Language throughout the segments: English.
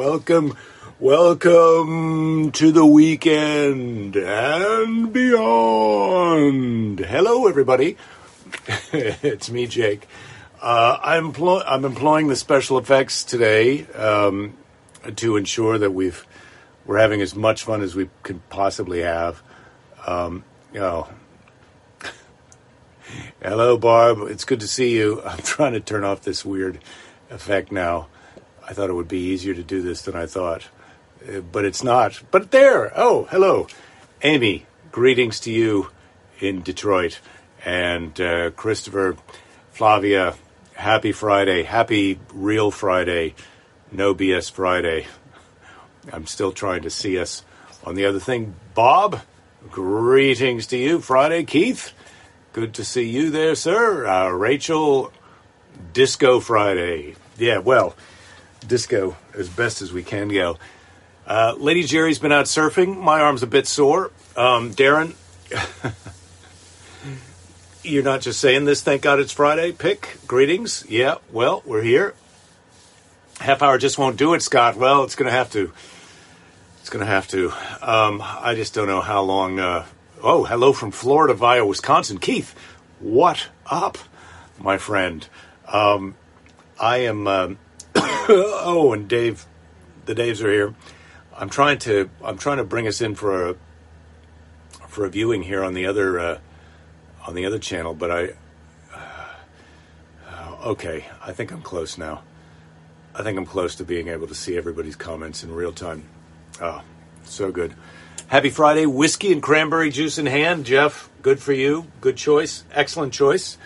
welcome, welcome to the weekend and beyond. Hello, everybody. it's me, Jake. Uh, I'm, employ- I'm employing the special effects today um, to ensure that we've we're having as much fun as we could possibly have. Um, you know, hello, Barb. It's good to see you. I'm trying to turn off this weird effect now. I thought it would be easier to do this than I thought, uh, but it's not. But there. Oh, hello, Amy. Greetings to you in Detroit, and uh, Christopher, Flavia. Happy Friday. Happy real Friday. No BS Friday. I'm still trying to see us on the other thing. Bob, greetings to you. Friday, Keith, good to see you there, sir. Uh, Rachel, Disco Friday. Yeah, well, disco as best as we can go. Uh, Lady Jerry's been out surfing. My arm's a bit sore. Um, Darren, you're not just saying this. Thank God it's Friday. Pick greetings. Yeah, well, we're here. Half hour just won't do it, Scott. Well, it's going to have to. It's going to have to. Um, I just don't know how long. Uh, oh, hello from Florida via Wisconsin. Keith, what up, my friend? Um, I am. Um, oh, and Dave, the Daves are here. I'm trying to. I'm trying to bring us in for a for a viewing here on the other uh, on the other channel, but I. Uh, okay, I think I'm close now. I think I'm close to being able to see everybody's comments in real time. Oh, so good. Happy Friday. Whiskey and cranberry juice in hand. Jeff, good for you. Good choice. Excellent choice.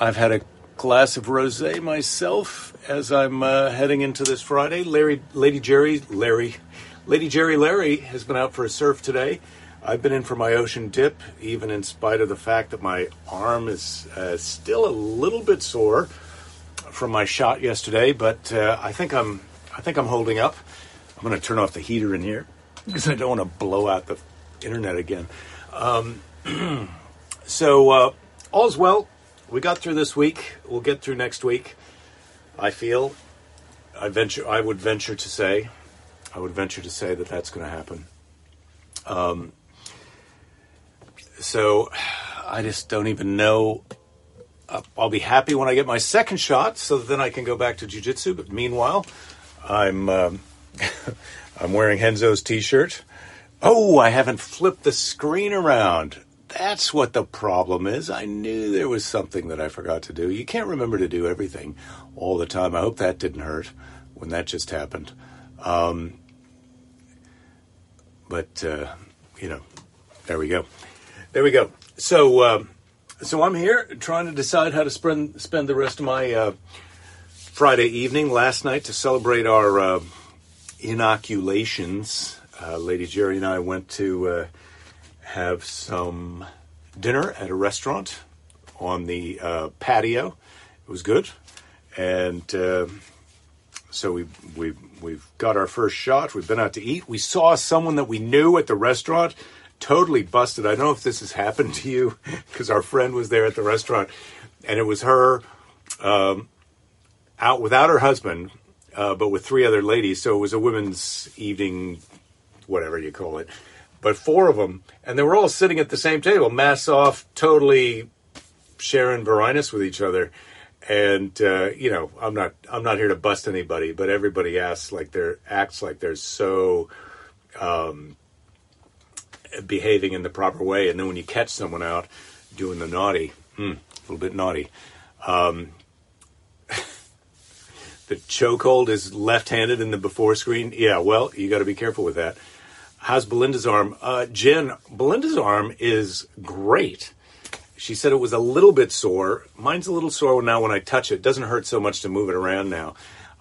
I've had a glass of rosé myself as I'm uh, heading into this Friday. Larry, Lady Jerry, Larry, Lady Jerry Larry has been out for a surf today. I've been in for my ocean dip, even in spite of the fact that my arm is uh, still a little bit sore from my shot yesterday, but uh, I think I'm I think I'm holding up. I'm going to turn off the heater in here because I don't want to blow out the internet again. Um, so uh, all's well. We got through this week. We'll get through next week. I feel. I venture. I would venture to say. I would venture to say that that's going to happen. Um, so I just don't even know uh, I'll be happy when I get my second shot, so then I can go back to jujitsu. But meanwhile, I'm um, I'm wearing Henzo's t-shirt. Oh, I haven't flipped the screen around. That's what the problem is. I knew there was something that I forgot to do. You can't remember to do everything all the time. I hope that didn't hurt when that just happened. Um, but uh, you know, there we go. There we go. So. Um, so I'm here trying to decide how to spend spend the rest of my uh, Friday evening. Last night to celebrate our uh, inoculations, uh, Lady Jerry and I went to uh, have some dinner at a restaurant on the uh, patio. It was good, and uh, so we we we've got our first shot. We've been out to eat. We saw someone that we knew at the restaurant totally busted. I don't know if this has happened to you because our friend was there at the restaurant and it was her um, out without her husband, uh, but with three other ladies. So it was a women's evening, whatever you call it. But four of them, and they were all sitting at the same table, masks off, totally sharing Varinus with each other. And uh, you know, I'm not I'm not here to bust anybody, but everybody acts like they're acts like they're so um, behaving in the proper way, and then when you catch someone out doing the naughty, hmm, a little bit naughty, um, the chokehold is left-handed in the before screen. Yeah, well, you got to be careful with that. How's Belinda's arm? Uh, Jen, Belinda's arm is great. She said it was a little bit sore. Mine's a little sore now when I touch it. doesn't hurt so much to move it around now.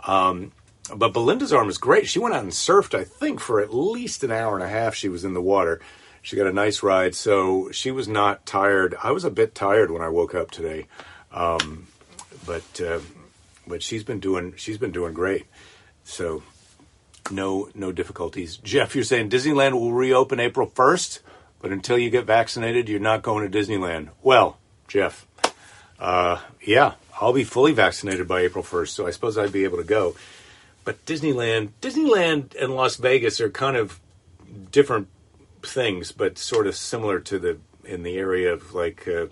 Um, but Belinda's arm is great. She went out and surfed, I think, for at least an hour and a half. She was in the water. She got a nice ride, so she was not tired. I was a bit tired when I woke up today, um, but uh, but she's been doing she's been doing great. So no no difficulties. Jeff, you're saying Disneyland will reopen April first, but until you get vaccinated, you're not going to Disneyland. Well, Jeff, uh, yeah, I'll be fully vaccinated by April first, so I suppose I'd be able to go. but Disneyland, Disneyland and Las Vegas are kind of different things, but sort of similar to the in the area of like uh,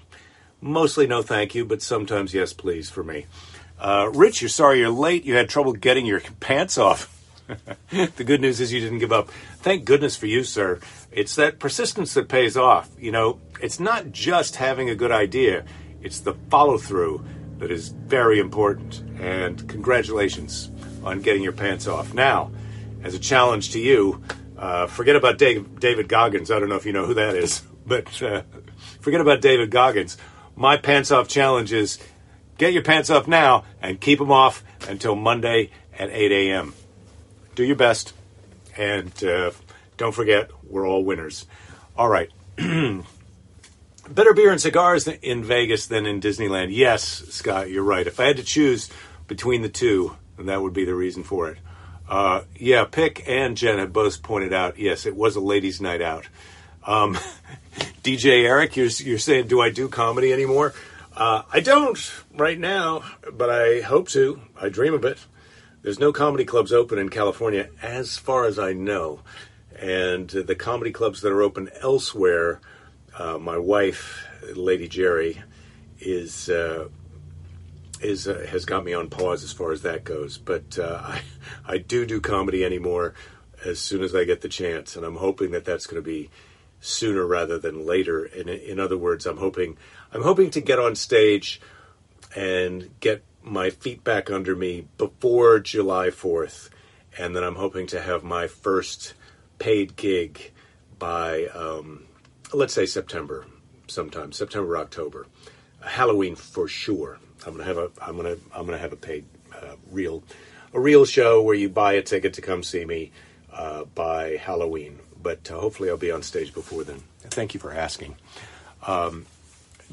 mostly no thank you, but sometimes yes please for me. Uh, Rich, you're sorry you're late. You had trouble getting your pants off. the good news is you didn't give up. Thank goodness for you, sir. It's that persistence that pays off. You know, it's not just having a good idea, it's the follow through that is very important. And congratulations on getting your pants off. Now, as a challenge to you, uh, forget about Dave, David Goggins. I don't know if you know who that is, but uh, forget about David Goggins. My pants off challenge is get your pants off now and keep them off until Monday at 8 a.m. Do your best, and uh, don't forget, we're all winners. All right. Better beer and cigars in Vegas than in Disneyland. Yes, Scott, you're right. If I had to choose between the two, that would be the reason for it. Uh, yeah, Pick and Jen have both pointed out, yes, it was a ladies' night out. Um, DJ Eric, you're, you're saying, do I do comedy anymore? Uh, I don't right now, but I hope to. I dream of it. There's no comedy clubs open in California, as far as I know. And the comedy clubs that are open elsewhere, uh, my wife, Lady Jerry, is uh, is uh, has got me on pause as far as that goes. But uh, I I do do comedy anymore as soon as I get the chance, and I'm hoping that that's going to be sooner rather than later. And in other words, I'm hoping I'm hoping to get on stage and get my feet back under me before July 4th, and then I'm hoping to have my first paid gig by um, let's say September, sometime September October, Halloween for sure. I'm gonna have a I'm gonna I'm gonna have a paid uh, real a real show where you buy a ticket to come see me uh, by Halloween. But uh, hopefully I'll be on stage before then. Thank you for asking. Um,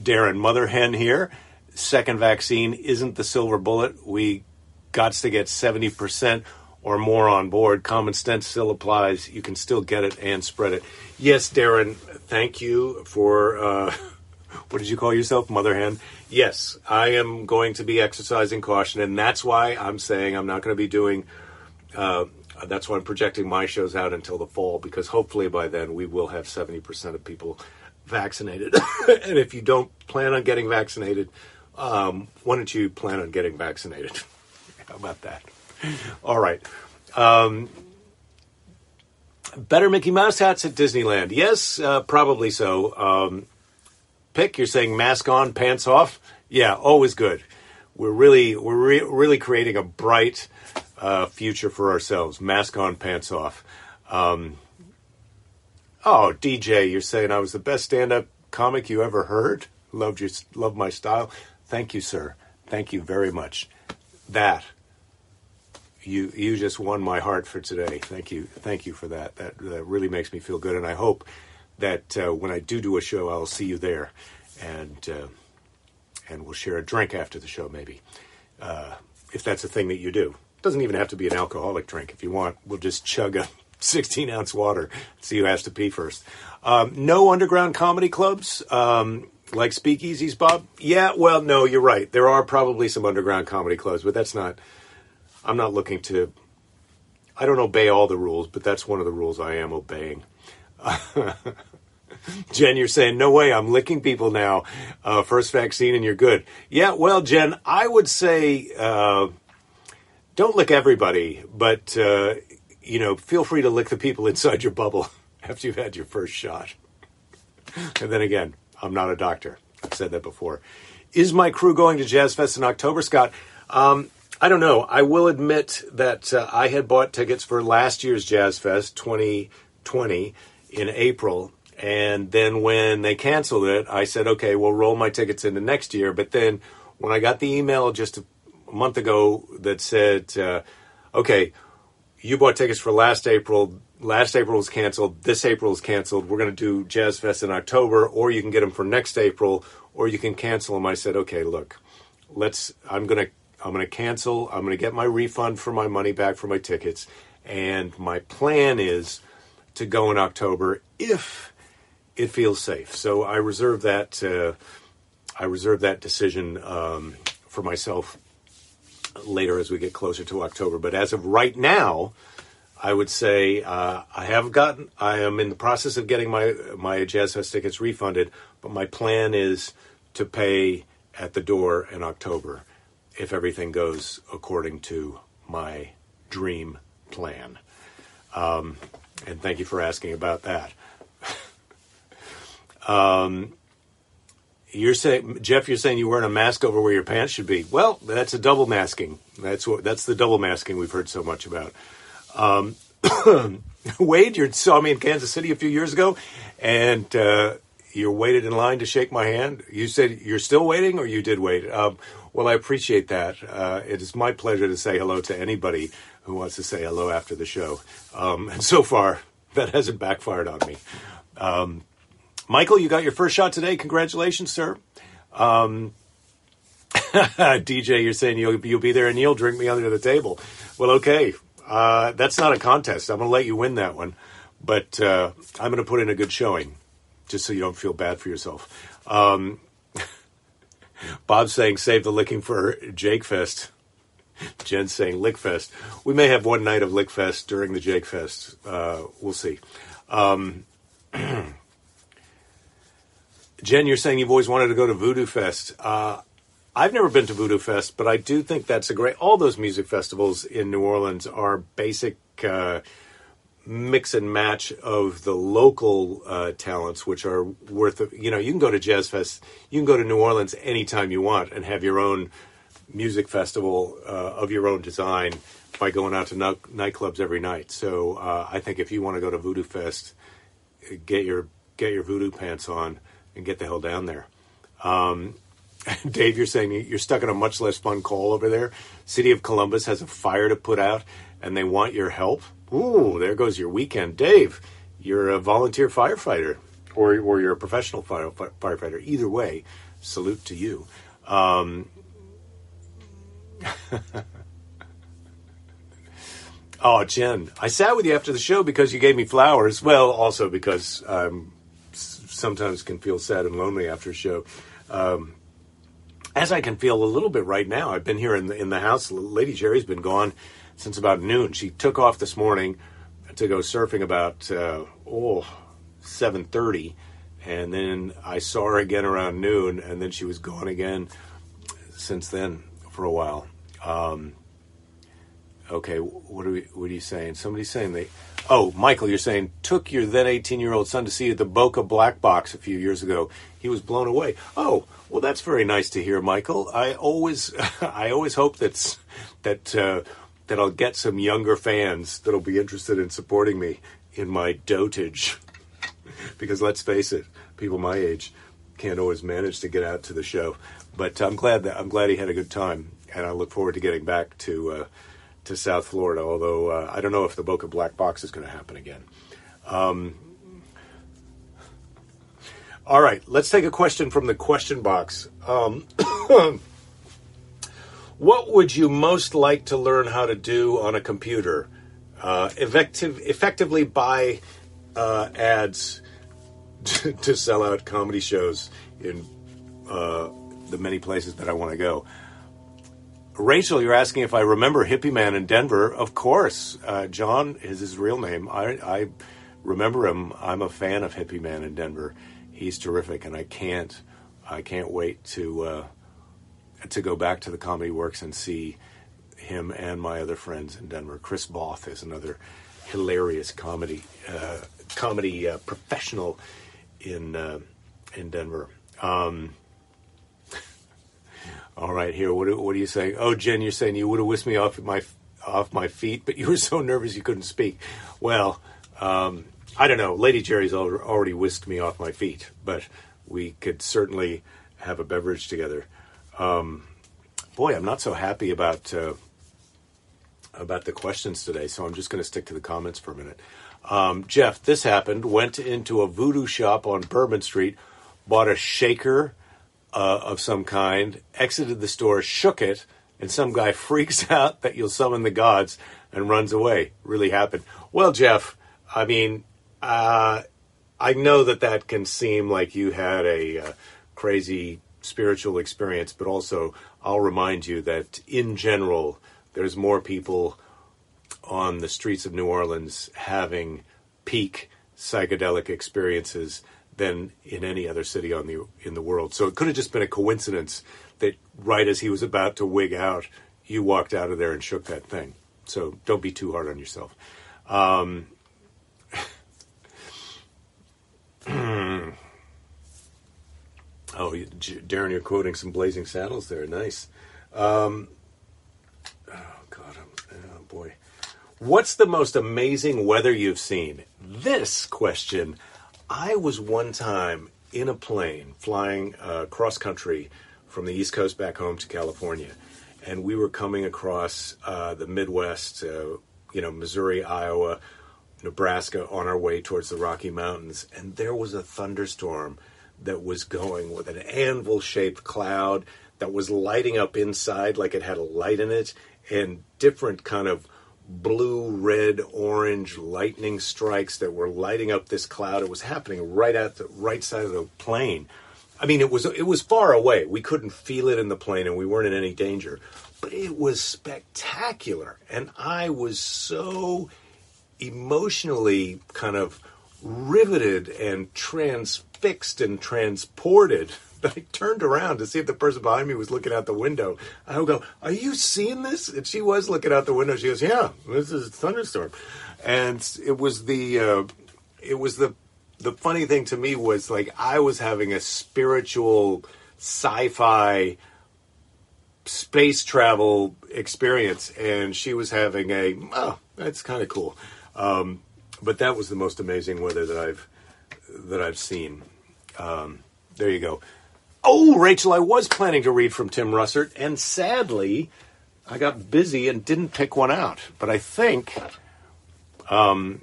Darren, mother hen here. Second vaccine isn't the silver bullet. We got to get 70% or more on board. Common sense still applies. You can still get it and spread it. Yes, Darren, thank you for. Uh, what did you call yourself, mother hen? Yes, I am going to be exercising caution, and that's why I'm saying I'm not going to be doing. Uh, that's why I'm projecting my shows out until the fall because hopefully by then we will have 70% of people vaccinated. and if you don't plan on getting vaccinated, um, why don't you plan on getting vaccinated? How about that? All right. Um, better Mickey Mouse hats at Disneyland? Yes, uh, probably so. Um, pick. You're saying mask on, pants off. Yeah, always good. We're really we're re- really creating a bright uh, future for ourselves. Mask on, pants off. Um, oh, DJ, you're saying I was the best stand-up comic you ever heard. Loved your love my style. Thank you, sir. Thank you very much. That you you just won my heart for today. Thank you, thank you for that. That, that really makes me feel good, and I hope that uh, when I do do a show, I'll see you there, and uh, and we'll share a drink after the show, maybe, uh, if that's a thing that you do. It doesn't even have to be an alcoholic drink. If you want, we'll just chug a 16 ounce water. See who has to pee first. Um, no underground comedy clubs. Um, like speakeasies, Bob? Yeah, well, no, you're right. There are probably some underground comedy clubs, but that's not. I'm not looking to. I don't obey all the rules, but that's one of the rules I am obeying. Jen, you're saying, no way, I'm licking people now. Uh, first vaccine and you're good. Yeah, well, Jen, I would say uh, don't lick everybody, but, uh, you know, feel free to lick the people inside your bubble after you've had your first shot. and then again, I'm not a doctor. I've said that before. Is my crew going to Jazz Fest in October, Scott? Um, I don't know. I will admit that uh, I had bought tickets for last year's Jazz Fest 2020 in April. And then when they canceled it, I said, okay, we'll roll my tickets into next year. But then when I got the email just a month ago that said, uh, okay, you bought tickets for last April. Last April was canceled. This April is canceled. We're going to do Jazz Fest in October, or you can get them for next April, or you can cancel them. I said, okay, look, let's. I'm going to. I'm going to cancel. I'm going to get my refund for my money back for my tickets, and my plan is to go in October if it feels safe. So I reserve that. Uh, I reserve that decision um, for myself later as we get closer to October. But as of right now, I would say uh, I have gotten. I am in the process of getting my my Jazz Fest tickets refunded, but my plan is to pay at the door in October if everything goes according to my dream plan. Um, and thank you for asking about that. um, you're saying, Jeff, you're saying you're wearing a mask over where your pants should be. Well, that's a double masking. That's what that's the double masking we've heard so much about. Um, Wade, you saw me in Kansas City a few years ago, and uh, you waited in line to shake my hand. You said you're still waiting, or you did wait. Um, well, I appreciate that. Uh, it is my pleasure to say hello to anybody who wants to say hello after the show. Um, and so far, that hasn't backfired on me. Um, Michael, you got your first shot today. Congratulations, sir. Um, DJ, you're saying you'll, you'll be there and you'll drink me under the table. Well, okay. Uh, that's not a contest. I'm going to let you win that one. But uh, I'm going to put in a good showing just so you don't feel bad for yourself. Um, Bob's saying save the licking for Jake Fest. Jen's saying Lick Fest. We may have one night of Lick Fest during the Jake Fest. Uh, we'll see. Um, Jen, you're saying you've always wanted to go to Voodoo Fest. Uh, I've never been to Voodoo Fest, but I do think that's a great. All those music festivals in New Orleans are basic uh, mix and match of the local uh, talents, which are worth. You know, you can go to Jazz Fest, you can go to New Orleans anytime you want, and have your own music festival uh, of your own design by going out to nightclubs every night. So uh, I think if you want to go to Voodoo Fest, get your get your voodoo pants on and get the hell down there. Um, Dave, you're saying you're stuck in a much less fun call over there. City of Columbus has a fire to put out, and they want your help. Ooh, there goes your weekend, Dave. You're a volunteer firefighter, or or you're a professional fire, firefighter. Either way, salute to you. Um, oh, Jen, I sat with you after the show because you gave me flowers. Well, also because I um, sometimes can feel sad and lonely after a show. Um, as I can feel a little bit right now. I've been here in the, in the house. Lady Jerry's been gone since about noon. She took off this morning to go surfing about uh, oh seven thirty, and then I saw her again around noon, and then she was gone again since then for a while. Um, okay, what are we? What are you saying? Somebody's saying they. Oh, Michael, you're saying took your then 18 year old son to see the Boca Black Box a few years ago. He was blown away. Oh, well, that's very nice to hear, Michael. I always, I always hope that's that uh, that I'll get some younger fans that'll be interested in supporting me in my dotage. because let's face it, people my age can't always manage to get out to the show. But I'm glad that I'm glad he had a good time, and I look forward to getting back to uh, to South Florida. Although uh, I don't know if the Boca Black Box is going to happen again. Um, all right, let's take a question from the question box. Um, what would you most like to learn how to do on a computer? Uh, effective, effectively buy uh, ads to, to, sell out comedy shows in uh, the many places that I want to go. Rachel, you're asking if I remember Hippie Man in Denver. Of course, uh, John is his real name. I, I, remember him. I'm a fan of Hippie Man in Denver. He's terrific, and I can't, I can't wait to uh, to go back to the Comedy Works and see him and my other friends in Denver. Chris Voth is another hilarious comedy uh, comedy uh, professional in uh, in Denver. Um, all right, here. What, what are you saying? Oh, Jen, you're saying you would have whisked me off my off my feet, but you were so nervous you couldn't speak. Well, um, I don't know. Lady Jerry's already whisked me off my feet, but we could certainly have a beverage together. Um, boy, I'm not so happy about uh, about the questions today, so I'm just going to stick to the comments for a minute. Um, Jeff, this happened. Went into a voodoo shop on Bourbon Street, bought a shaker uh, of some kind, exited the store, shook it, and some guy freaks out that you'll summon the gods and runs away. Really happened. Well, Jeff, I mean, uh, I know that that can seem like you had a uh, crazy spiritual experience, but also I'll remind you that in general, there's more people on the streets of New Orleans having peak psychedelic experiences than in any other city on the in the world. So it could have just been a coincidence that right as he was about to wig out, you walked out of there and shook that thing. So don't be too hard on yourself. Um, oh, Darren, you're quoting some Blazing Saddles there. Nice. Um, oh God, oh boy. What's the most amazing weather you've seen? This question. I was one time in a plane flying uh, cross country from the East Coast back home to California, and we were coming across uh, the Midwest, uh, you know, Missouri, Iowa, Nebraska, on our way towards the Rocky Mountains, and there was a thunderstorm that was going with an anvil-shaped cloud that was lighting up inside like it had a light in it, and different kind of blue, red, orange lightning strikes that were lighting up this cloud. It was happening right at the right side of the plane. I mean, it was it was far away. We couldn't feel it in the plane, and we weren't in any danger. But it was spectacular, and I was so emotionally kind of riveted and transfixed and transported I turned around to see if the person behind me was looking out the window. I go, "Are you seeing this?" And she was looking out the window. She goes, "Yeah, this is a thunderstorm," and it was the uh, it was the the funny thing to me was like I was having a spiritual sci-fi space travel experience, and she was having a oh, that's kind of cool. Um, but that was the most amazing weather that I've that I've seen. Um, there you go. Oh, Rachel, I was planning to read from Tim Russert, and sadly, I got busy and didn't pick one out. But I think um,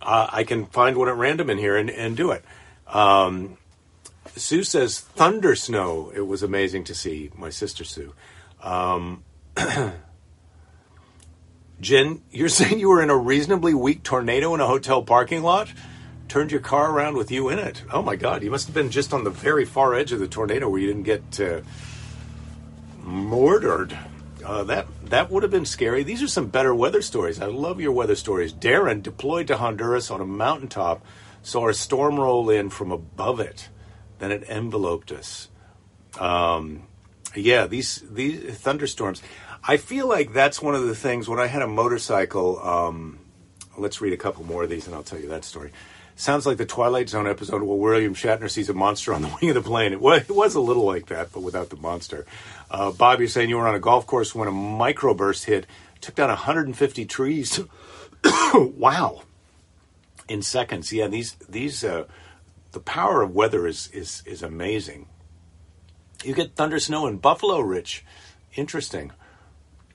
uh, I can find one at random in here and, and do it. Um, Sue says thunder snow. It was amazing to see. My sister Sue. Um, Jen, you're saying you were in a reasonably weak tornado in a hotel parking lot? Turned your car around with you in it. Oh my God, you must have been just on the very far edge of the tornado where you didn't get uh, murdered. Uh, that that would have been scary. These are some better weather stories. I love your weather stories. Darren deployed to Honduras on a mountaintop, saw a storm roll in from above it, then it enveloped us. Um, yeah, these these thunderstorms. I feel like that's one of the things when I had a motorcycle. Um, let's read a couple more of these, and I'll tell you that story. Sounds like the Twilight Zone episode where William Shatner sees a monster on the wing of the plane. It was, it was a little like that, but without the monster. Uh, Bob, you're saying you were on a golf course when a microburst hit, took down 150 trees. wow. In seconds. Yeah, these, these, uh, the power of weather is, is, is amazing. You get thunder snow in Buffalo, Rich. Interesting.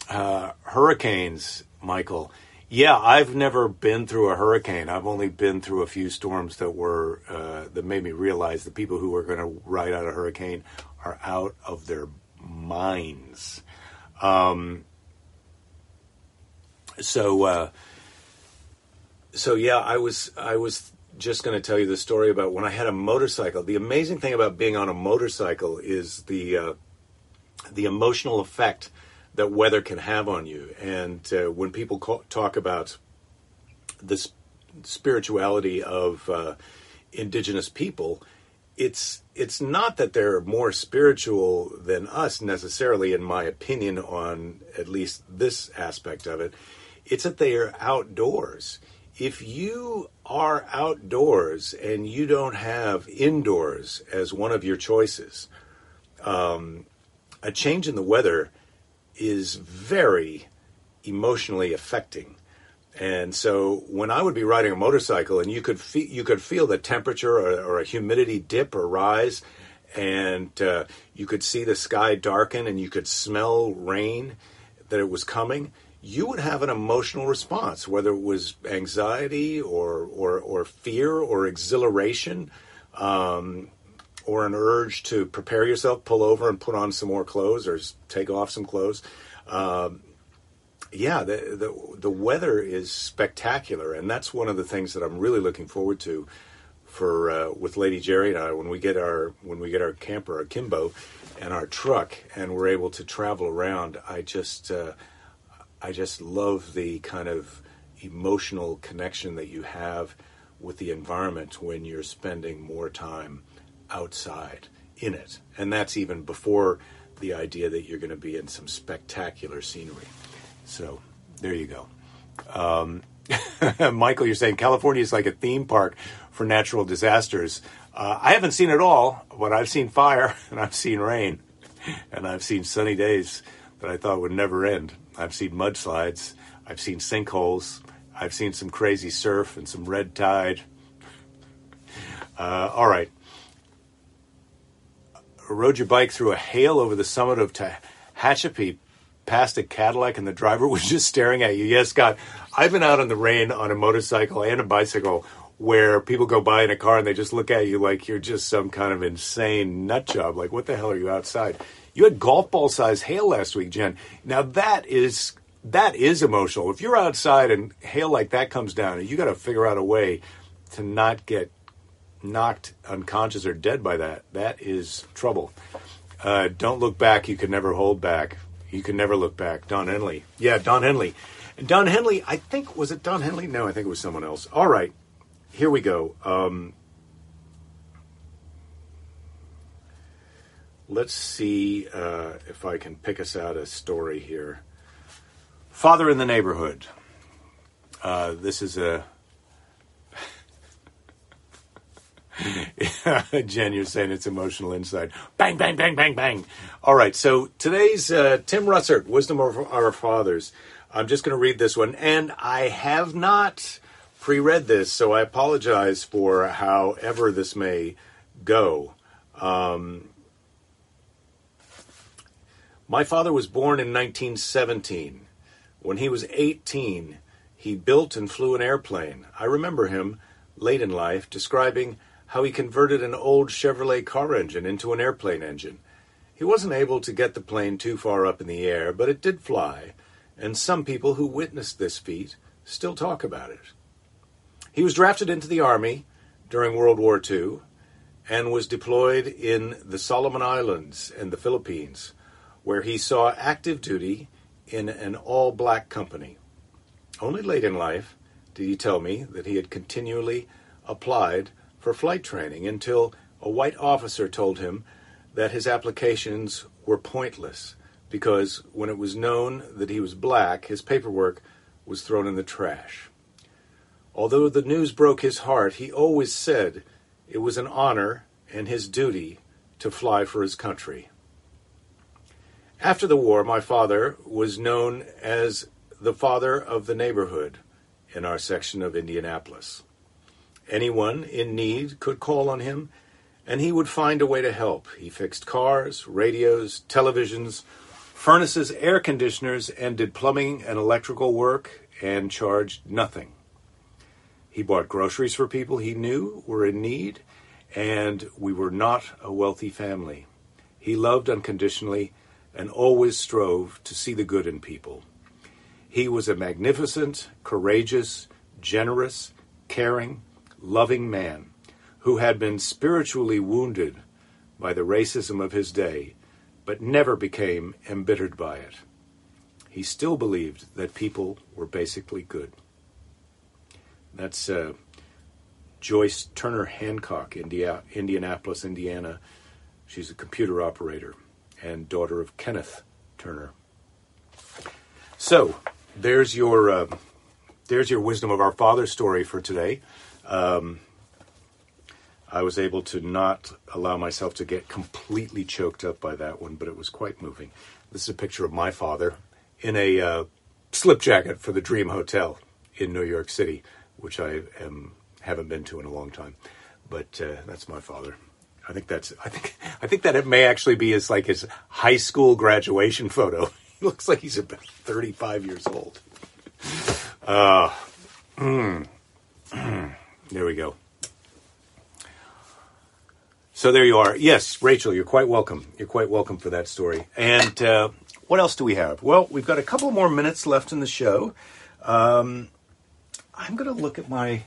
Uh, hurricanes, Michael. Yeah, I've never been through a hurricane. I've only been through a few storms that were uh, that made me realize the people who are going to ride out a hurricane are out of their minds. Um, so, uh, so yeah, I was I was just going to tell you the story about when I had a motorcycle. The amazing thing about being on a motorcycle is the uh, the emotional effect that weather can have on you. And uh, when people call, talk about the spirituality of uh, indigenous people, it's it's not that they're more spiritual than us necessarily, in my opinion, on at least this aspect of it. It's that they are outdoors. If you are outdoors and you don't have indoors as one of your choices, um, a change in the weather is very emotionally affecting. And so when I would be riding a motorcycle and you could feel, you could feel the temperature or, or a humidity dip or rise and uh, you could see the sky darken and you could smell rain that it was coming, you would have an emotional response, whether it was anxiety or, or, or fear or exhilaration. Um, or an urge to prepare yourself, pull over and put on some more clothes or take off some clothes. Um, yeah, the, the, the weather is spectacular, and that's one of the things that I'm really looking forward to for uh, with Lady Jerry and I when we get our when we get our camper, our Kimbo, and our truck, and we're able to travel around. I just uh, I just love the kind of emotional connection that you have with the environment when you're spending more time outside in it, and that's even before the idea that you're going to be in some spectacular scenery. So there you go. Um, Michael, you're saying California is like a theme park for natural disasters. Uh, I haven't seen it all, but I've seen fire and I've seen rain and I've seen sunny days that I thought would never end. I've seen mudslides. I've seen sinkholes. I've seen some crazy surf and some red tide. Uh, all right. Rode your bike through a hail over the summit of Tehachapi past a Cadillac and the driver was just staring at you. Yes, Scott, I've been out in the rain on a motorcycle and a bicycle where people go by in a car and they just look at you like you're just some kind of insane nut job. Like, what the hell are you outside? You had golf ball size hail last week, Jen. Now that is that is emotional. If you're outside and hail like that comes down, you got to figure out a way to not get knocked unconscious or dead by that. That is trouble. Uh, don't look back. You can never hold back. You can never look back. Don Henley. Yeah, Don Henley. Don Henley, I think, was it Don Henley? No, I think it was someone else. All right, here we go. Um, let's see uh, if I can pick us out a story here. Father in the Neighborhood. Uh, this is a. Jen, you're saying it's emotional inside. Bang, bang, bang, bang, bang. All right, so today's uh, Tim Russert, Wisdom of Our Fathers. I'm just going to read this one, and I have not pre read this, so I apologize for however this may go. Um, my father was born in 1917. When he was 18, he built and flew an airplane. I remember him, late in life, describing how he converted an old Chevrolet car engine into an airplane engine. He wasn't able to get the plane too far up in the air, but it did fly, and some people who witnessed this feat still talk about it. He was drafted into the Army during World War II and was deployed in the Solomon Islands and the Philippines where he saw active duty in an all black company. Only late in life did he tell me that he had continually applied for flight training until a white officer told him that his applications were pointless because when it was known that he was black, his paperwork was thrown in the trash. Although the news broke his heart, he always said it was an honor and his duty to fly for his country. After the war, my father was known as the father of the neighborhood in our section of Indianapolis. Anyone in need could call on him, and he would find a way to help. He fixed cars, radios, televisions, furnaces, air conditioners, and did plumbing and electrical work and charged nothing. He bought groceries for people he knew were in need, and we were not a wealthy family. He loved unconditionally and always strove to see the good in people. He was a magnificent, courageous, generous, caring, loving man who had been spiritually wounded by the racism of his day, but never became embittered by it. He still believed that people were basically good. That's uh, Joyce Turner Hancock, India, Indianapolis, Indiana. She's a computer operator and daughter of Kenneth Turner. So there's your uh, there's your wisdom of our father story for today. Um, I was able to not allow myself to get completely choked up by that one, but it was quite moving. This is a picture of my father in a uh, slip jacket for the Dream Hotel in New York City, which I am, haven't been to in a long time. But uh, that's my father. I think that's I think I think that it may actually be his like his high school graduation photo. He looks like he's about 35 years old. Uh, mm, there we go. So there you are. Yes, Rachel, you're quite welcome. You're quite welcome for that story. And uh, what else do we have? Well, we've got a couple more minutes left in the show. Um, I'm going to look at my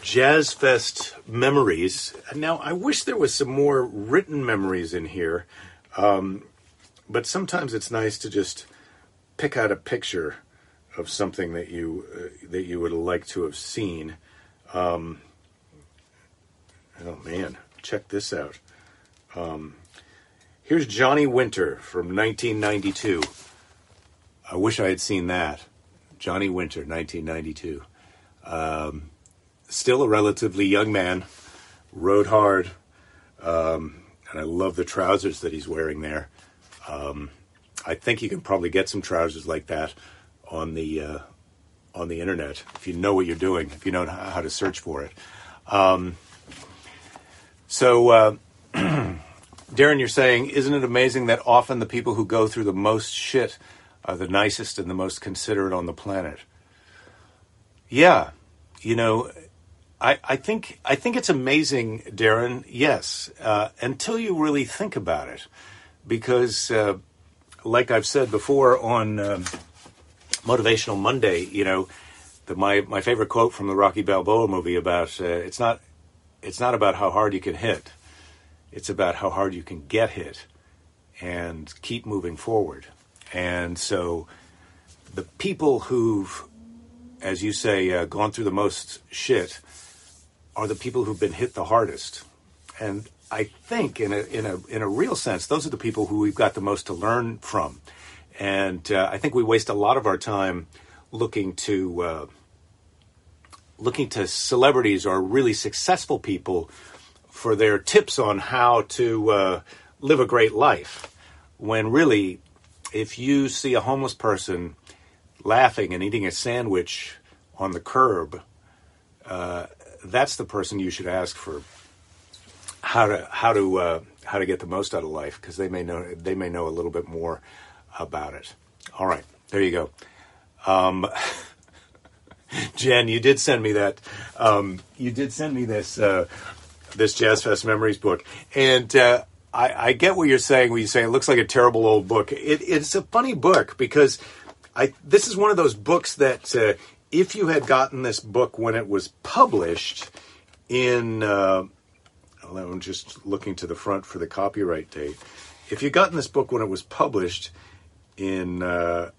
Jazz Fest memories. Now, I wish there was some more written memories in here, um, but sometimes it's nice to just pick out a picture of something that you uh, that you would like to have seen. Um, oh man, check this out. Um, here's Johnny Winter from 1992. I wish I had seen that. Johnny Winter, 1992. Um, still a relatively young man, rode hard, um, and I love the trousers that he's wearing there. Um, I think you can probably get some trousers like that on the uh, on the internet if you know what you're doing, if you know how to search for it. Um, so, uh, Darren, you're saying, isn't it amazing that often the people who go through the most shit are the nicest and the most considerate on the planet? Yeah, you know, I, I think I think it's amazing, Darren. Yes, uh, until you really think about it, because, uh, like I've said before on um, Motivational Monday, you know, the, my my favorite quote from the Rocky Balboa movie about uh, it's not it's not about how hard you can hit, it's about how hard you can get hit, and keep moving forward. And so, the people who've, as you say, uh, gone through the most shit are the people who've been hit the hardest. And I think, in a in a in a real sense, those are the people who we've got the most to learn from. And uh, I think we waste a lot of our time looking to uh, looking to celebrities or really successful people for their tips on how to uh, live a great life. When really, if you see a homeless person laughing and eating a sandwich on the curb, uh, that's the person you should ask for how to how to uh, how to get the most out of life because they may know they may know a little bit more about it. All right, there you go. Um, Jen, you did send me that. Um, you did send me this uh, this Jazz Fest Memories book, and uh, I, I, get what you're saying when you say it looks like a terrible old book. It, it's a funny book because I this is one of those books that uh, if you had gotten this book when it was published in, uh, I'm just looking to the front for the copyright date. If you would gotten this book when it was published in, uh,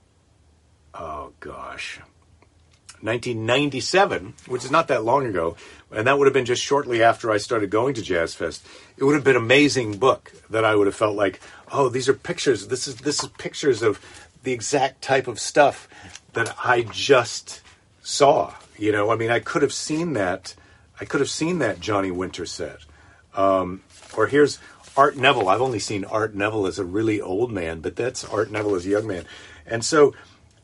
oh gosh, 1997, which is not that long ago, and that would have been just shortly after I started going to Jazz Fest. It would have been an amazing book that I would have felt like, oh, these are pictures. This is this is pictures of the exact type of stuff that I just saw. You know, I mean, I could have seen that. I could have seen that Johnny Winter set. Um, or here's Art Neville. I've only seen Art Neville as a really old man, but that's Art Neville as a young man. And so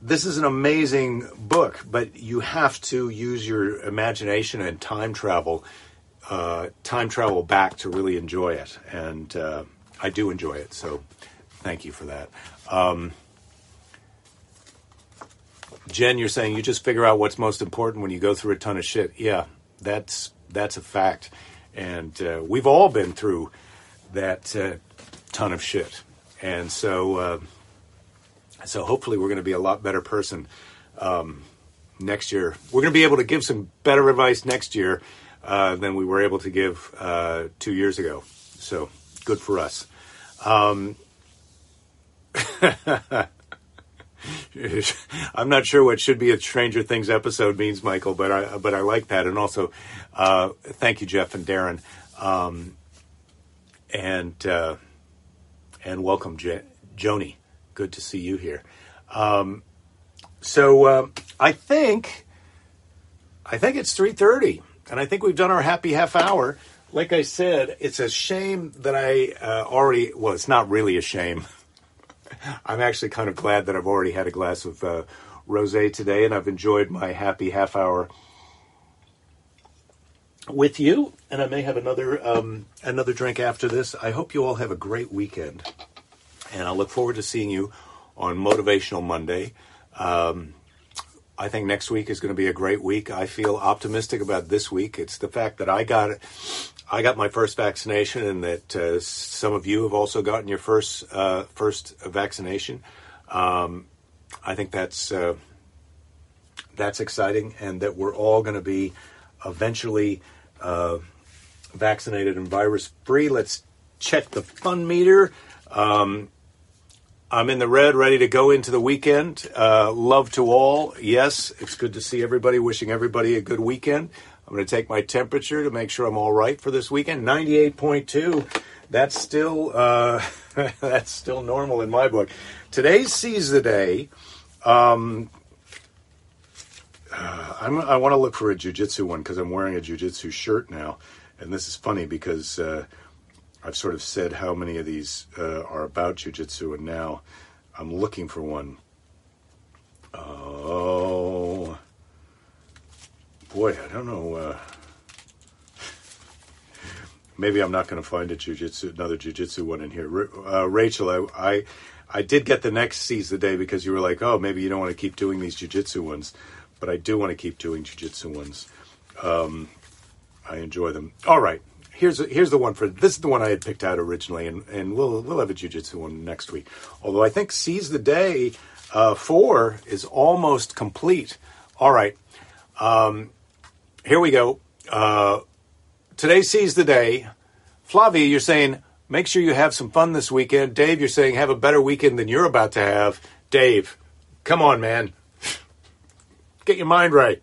this is an amazing book, but you have to use your imagination and time travel, uh, time travel back to really enjoy it. And uh, I do enjoy it. So thank you for that. Um, Jen, you're saying you just figure out what's most important when you go through a ton of shit. Yeah, that's that's a fact, and uh, we've all been through that uh, ton of shit, and so uh, so hopefully we're going to be a lot better person um, next year. We're going to be able to give some better advice next year uh, than we were able to give uh, two years ago. So good for us. Um, I'm not sure what should be a Stranger Things episode means, Michael, but I but I like that, and also uh, thank you, Jeff and Darren, um, and uh, and welcome, Joni. Good to see you here. Um, so uh, I think I think it's three thirty, and I think we've done our happy half hour. Like I said, it's a shame that I uh, already. Well, it's not really a shame. I'm actually kind of glad that I've already had a glass of uh, rosé today, and I've enjoyed my happy half hour with you. And I may have another um, another drink after this. I hope you all have a great weekend, and I look forward to seeing you on Motivational Monday. Um, I think next week is going to be a great week. I feel optimistic about this week. It's the fact that I got I got my first vaccination, and that uh, some of you have also gotten your first uh, first vaccination. Um, I think that's uh, that's exciting, and that we're all going to be eventually uh, vaccinated and virus free. Let's check the fun meter. Um, I'm in the red, ready to go into the weekend. Uh, love to all. Yes, it's good to see everybody. Wishing everybody a good weekend. I'm going to take my temperature to make sure I'm all right for this weekend. 98.2. That's still uh, that's still normal in my book. Today's seize the day. Um, uh, i want to look for a jujitsu one because I'm wearing a jujitsu shirt now, and this is funny because uh, I've sort of said how many of these uh, are about jujitsu, and now I'm looking for one. Oh boy, I don't know. Uh, maybe I'm not going to find a jujitsu, another jujitsu one in here. Uh, Rachel, I, I, I did get the next seize the day because you were like, oh, maybe you don't want to keep doing these jujitsu ones, but I do want to keep doing jujitsu ones. Um, I enjoy them. All right, here's here's the one for this is the one I had picked out originally, and, and we'll we'll have a jujitsu one next week. Although I think seize the day uh, four is almost complete. All right, um, here we go. Uh, today seize the day. Flavia, you're saying make sure you have some fun this weekend. Dave, you're saying have a better weekend than you're about to have. Dave, come on, man. Get your mind right.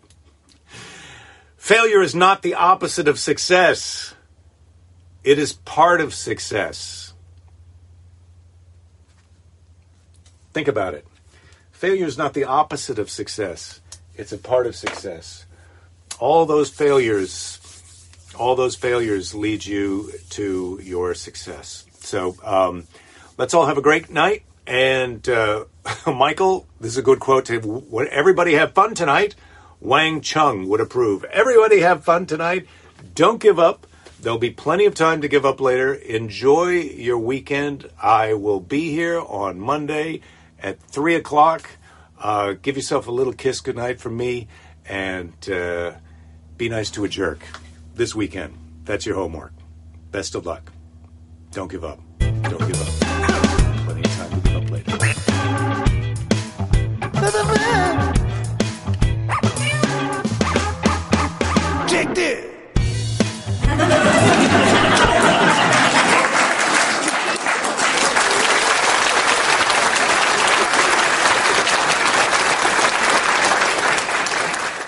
Failure is not the opposite of success. It is part of success. Think about it. Failure is not the opposite of success, it's a part of success. All those failures, all those failures lead you to your success. So um, let's all have a great night. And uh, Michael, this is a good quote to everybody have fun tonight. Wang Chung would approve. Everybody have fun tonight. Don't give up. There'll be plenty of time to give up later. Enjoy your weekend. I will be here on Monday at 3 o'clock. Uh, give yourself a little kiss goodnight from me and uh, be nice to a jerk this weekend. That's your homework. Best of luck. Don't give up. Don't give up.